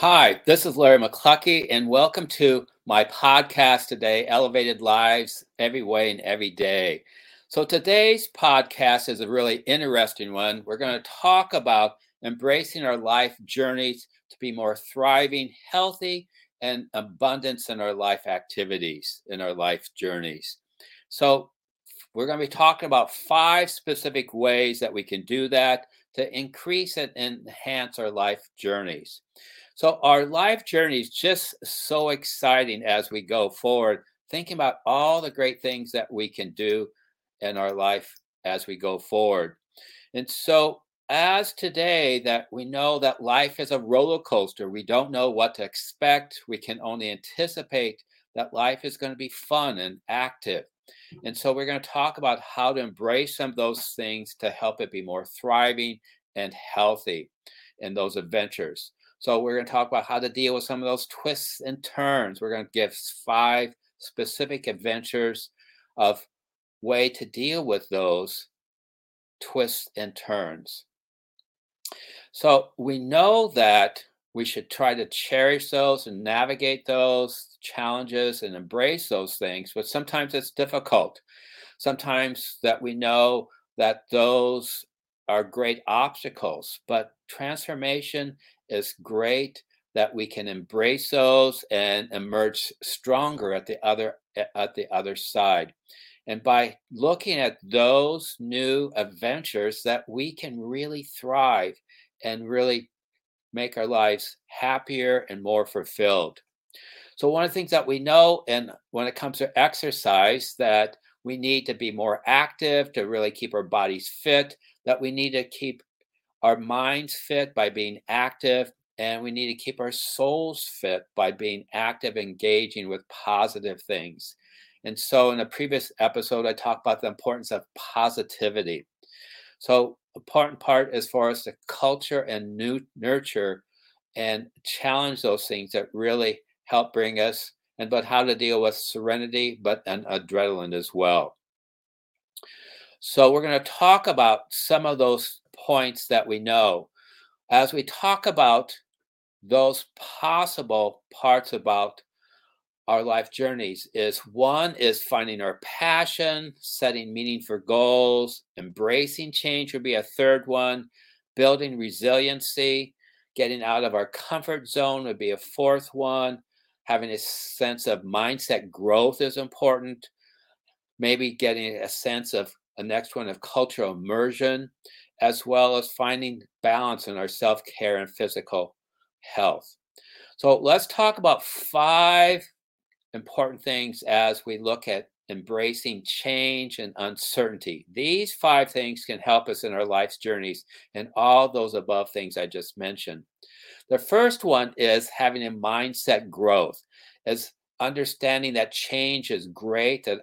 Hi, this is Larry McCluckey, and welcome to my podcast today, Elevated Lives Every Way and Every Day. So, today's podcast is a really interesting one. We're going to talk about embracing our life journeys to be more thriving, healthy, and abundance in our life activities, in our life journeys. So, we're going to be talking about five specific ways that we can do that to increase and enhance our life journeys. So our life journey is just so exciting as we go forward, thinking about all the great things that we can do in our life as we go forward. And so as today that we know that life is a roller coaster, we don't know what to expect. We can only anticipate that life is going to be fun and active. And so we're going to talk about how to embrace some of those things to help it be more thriving and healthy in those adventures. So we're going to talk about how to deal with some of those twists and turns. We're going to give five specific adventures of way to deal with those twists and turns. So we know that we should try to cherish those and navigate those challenges and embrace those things, but sometimes it's difficult. Sometimes that we know that those are great obstacles, but transformation is great that we can embrace those and emerge stronger at the other at the other side. And by looking at those new adventures that we can really thrive and really make our lives happier and more fulfilled. So one of the things that we know and when it comes to exercise that we need to be more active to really keep our bodies fit that we need to keep our minds fit by being active and we need to keep our souls fit by being active, engaging with positive things. And so, in a previous episode, I talked about the importance of positivity. So, important part is for us to culture and new, nurture and challenge those things that really help bring us and but how to deal with serenity, but and adrenaline as well. So, we're going to talk about some of those points that we know. As we talk about those possible parts about our life journeys is one is finding our passion, setting meaning for goals, embracing change would be a third one, building resiliency, getting out of our comfort zone would be a fourth one, having a sense of mindset growth is important, maybe getting a sense of a next one of cultural immersion, as well as finding balance in our self care and physical health. So let's talk about five important things as we look at embracing change and uncertainty. These five things can help us in our life's journeys and all those above things I just mentioned. The first one is having a mindset growth, as understanding that change is great, that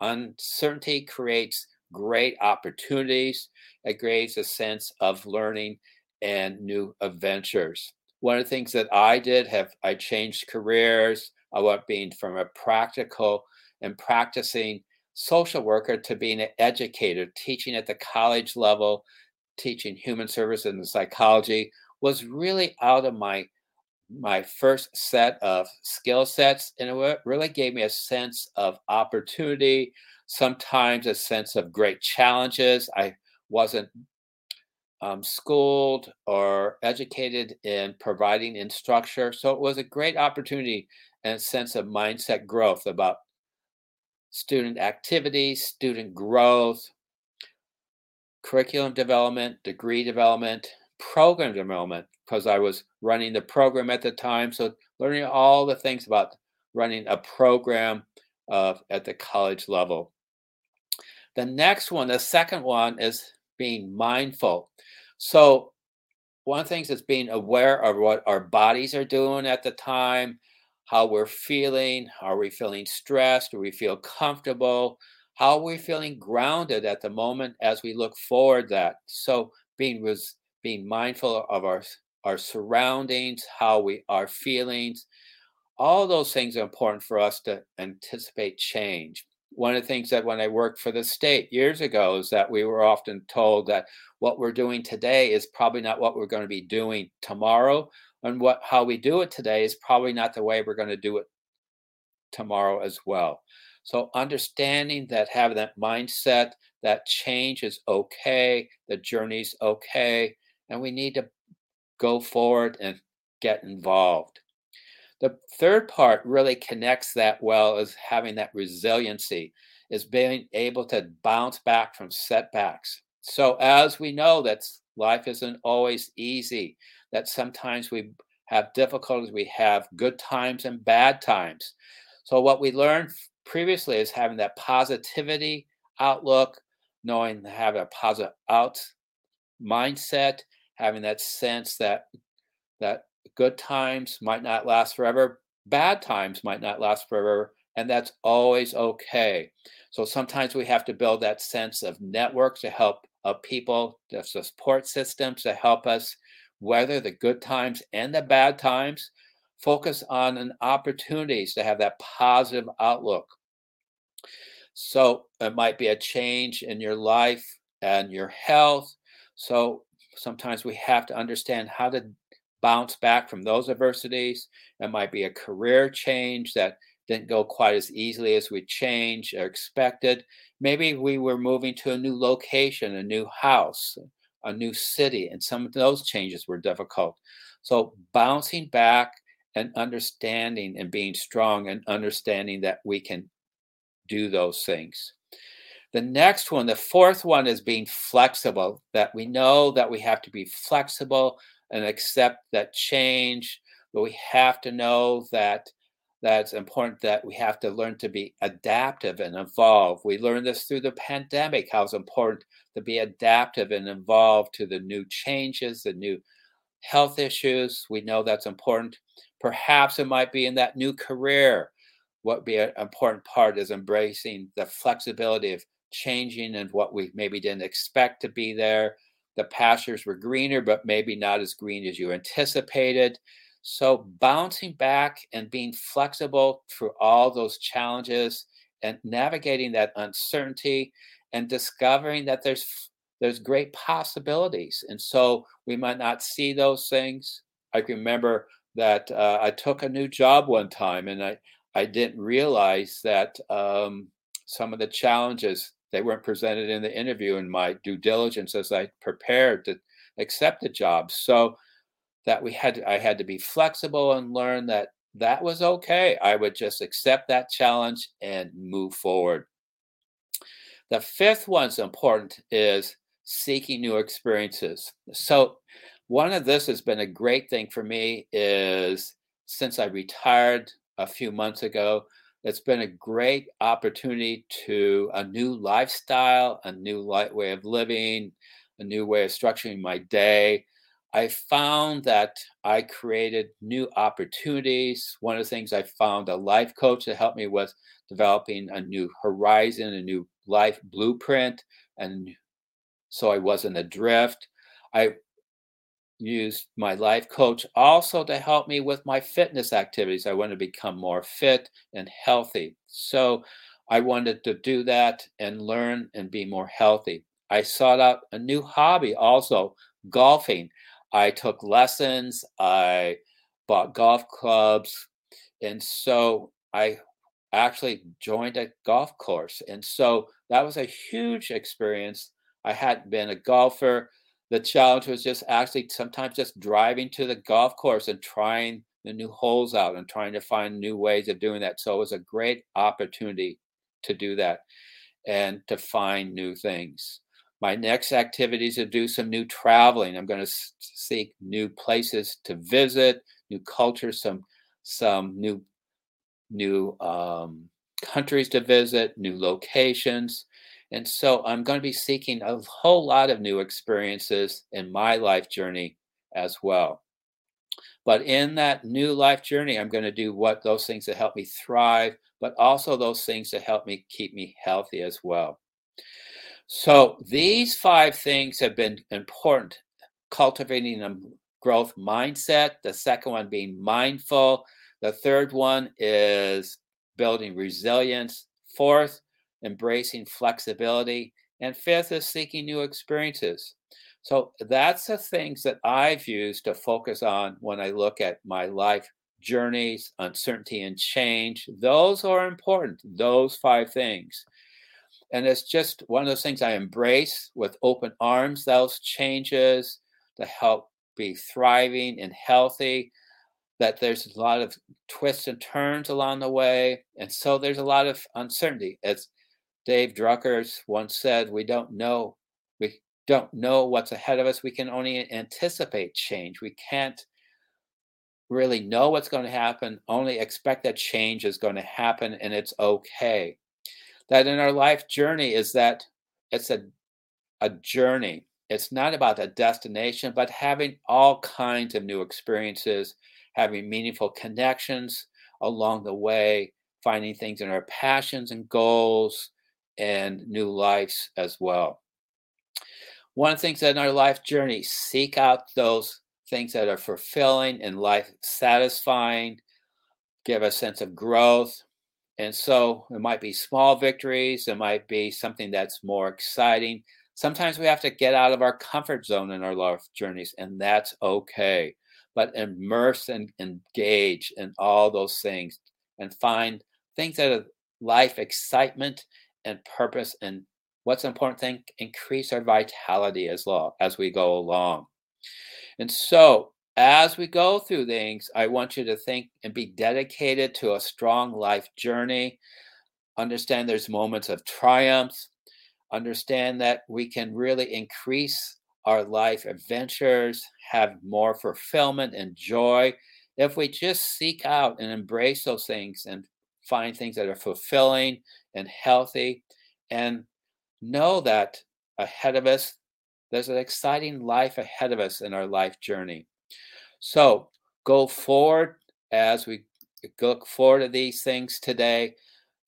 uncertainty creates great opportunities, it creates a sense of learning and new adventures. One of the things that I did have I changed careers. I went being from a practical and practicing social worker to being an educator, teaching at the college level, teaching human service and psychology was really out of my my first set of skill sets and it really gave me a sense of opportunity sometimes a sense of great challenges i wasn't um, schooled or educated in providing in structure. So it was a great opportunity and a sense of mindset growth about student activity, student growth, curriculum development, degree development, program development, because I was running the program at the time. So learning all the things about running a program uh, at the college level. The next one, the second one, is being mindful. So, one of the things is being aware of what our bodies are doing at the time, how we're feeling. Are we feeling stressed? Do we feel comfortable? How are we feeling grounded at the moment as we look forward that? So, being was being mindful of our our surroundings, how we our feelings, all those things are important for us to anticipate change one of the things that when I worked for the state years ago is that we were often told that what we're doing today is probably not what we're going to be doing tomorrow. And what how we do it today is probably not the way we're going to do it tomorrow as well. So understanding that having that mindset that change is okay, the journey's okay, and we need to go forward and get involved. The third part really connects that well is having that resiliency, is being able to bounce back from setbacks. So as we know that life isn't always easy, that sometimes we have difficulties, we have good times and bad times. So what we learned previously is having that positivity outlook, knowing to have a positive out mindset, having that sense that that good times might not last forever, bad times might not last forever, and that's always okay. So sometimes we have to build that sense of networks to help of people, the support systems to help us weather the good times and the bad times. Focus on an opportunities to have that positive outlook. So it might be a change in your life and your health. So sometimes we have to understand how to bounce back from those adversities. It might be a career change that didn't go quite as easily as we changed or expected. Maybe we were moving to a new location, a new house, a new city, and some of those changes were difficult. So bouncing back and understanding and being strong and understanding that we can do those things. The next one, the fourth one, is being flexible, that we know that we have to be flexible and accept that change, but we have to know that that's important that we have to learn to be adaptive and evolve. We learned this through the pandemic, how it's important to be adaptive and evolve to the new changes, the new health issues. We know that's important. Perhaps it might be in that new career. What be an important part is embracing the flexibility of changing and what we maybe didn't expect to be there. The pastures were greener, but maybe not as green as you anticipated. So bouncing back and being flexible through all those challenges and navigating that uncertainty and discovering that there's there's great possibilities. And so we might not see those things. I remember that uh, I took a new job one time and I, I didn't realize that um, some of the challenges they weren't presented in the interview in my due diligence as I prepared to accept the job. So that we had I had to be flexible and learn that that was okay. I would just accept that challenge and move forward. The fifth one's important is seeking new experiences. So one of this has been a great thing for me is since I retired a few months ago, it's been a great opportunity to a new lifestyle, a new light way of living, a new way of structuring my day. I found that I created new opportunities. One of the things I found a life coach to help me with developing a new horizon, a new life blueprint, and so I wasn't adrift. I used my life coach also to help me with my fitness activities. I want to become more fit and healthy. So I wanted to do that and learn and be more healthy. I sought out a new hobby also, golfing. I took lessons, I bought golf clubs, and so I actually joined a golf course. And so that was a huge experience. I hadn't been a golfer. The challenge was just actually sometimes just driving to the golf course and trying the new holes out and trying to find new ways of doing that. So it was a great opportunity to do that and to find new things. My next activity is to do some new traveling. I'm going to seek new places to visit, new cultures, some some new new um, countries to visit, new locations. And so I'm going to be seeking a whole lot of new experiences in my life journey as well. But in that new life journey, I'm going to do what those things that help me thrive, but also those things that help me keep me healthy as well. So these five things have been important. Cultivating a growth mindset. The second one being mindful. The third one is building resilience. Fourth, embracing flexibility. And fifth is seeking new experiences. So that's the things that I've used to focus on when I look at my life journeys, uncertainty and change. Those are important, those five things. And it's just one of those things I embrace with open arms, those changes to help be thriving and healthy. That there's a lot of twists and turns along the way. And so there's a lot of uncertainty. As Dave Druckers once said, we don't know. We don't know what's ahead of us. We can only anticipate change. We can't really know what's going to happen, only expect that change is going to happen and it's okay. That in our life journey is that it's a, a journey. It's not about a destination, but having all kinds of new experiences, having meaningful connections along the way, finding things in our passions and goals, and new lives as well. One of the things that in our life journey, seek out those things that are fulfilling and life satisfying, give a sense of growth. And so it might be small victories, it might be something that's more exciting. Sometimes we have to get out of our comfort zone in our life journeys, and that's okay. But immerse and engage in all those things and find things that are life excitement and purpose and what's important thing increase our vitality as well as we go along and so, as we go through things, I want you to think and be dedicated to a strong life journey. Understand there's moments of triumphs. Understand that we can really increase our life adventures, have more fulfillment and joy if we just seek out and embrace those things and find things that are fulfilling and healthy and know that ahead of us there's an exciting life ahead of us in our life journey. So go forward as we look forward to these things today.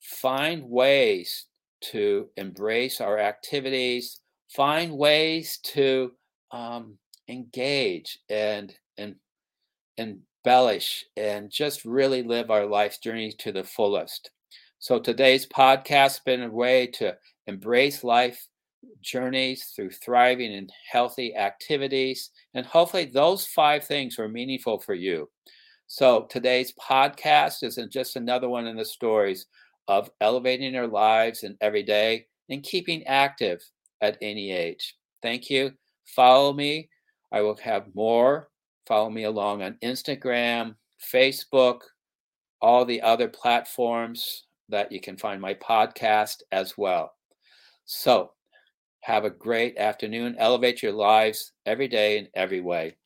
Find ways to embrace our activities, find ways to um, engage and and, and embellish and just really live our life journey to the fullest. So today's podcast has been a way to embrace life journeys through thriving and healthy activities. And hopefully, those five things were meaningful for you. So, today's podcast isn't just another one in the stories of elevating our lives and every day and keeping active at any age. Thank you. Follow me. I will have more. Follow me along on Instagram, Facebook, all the other platforms that you can find my podcast as well. So, have a great afternoon. Elevate your lives every day in every way.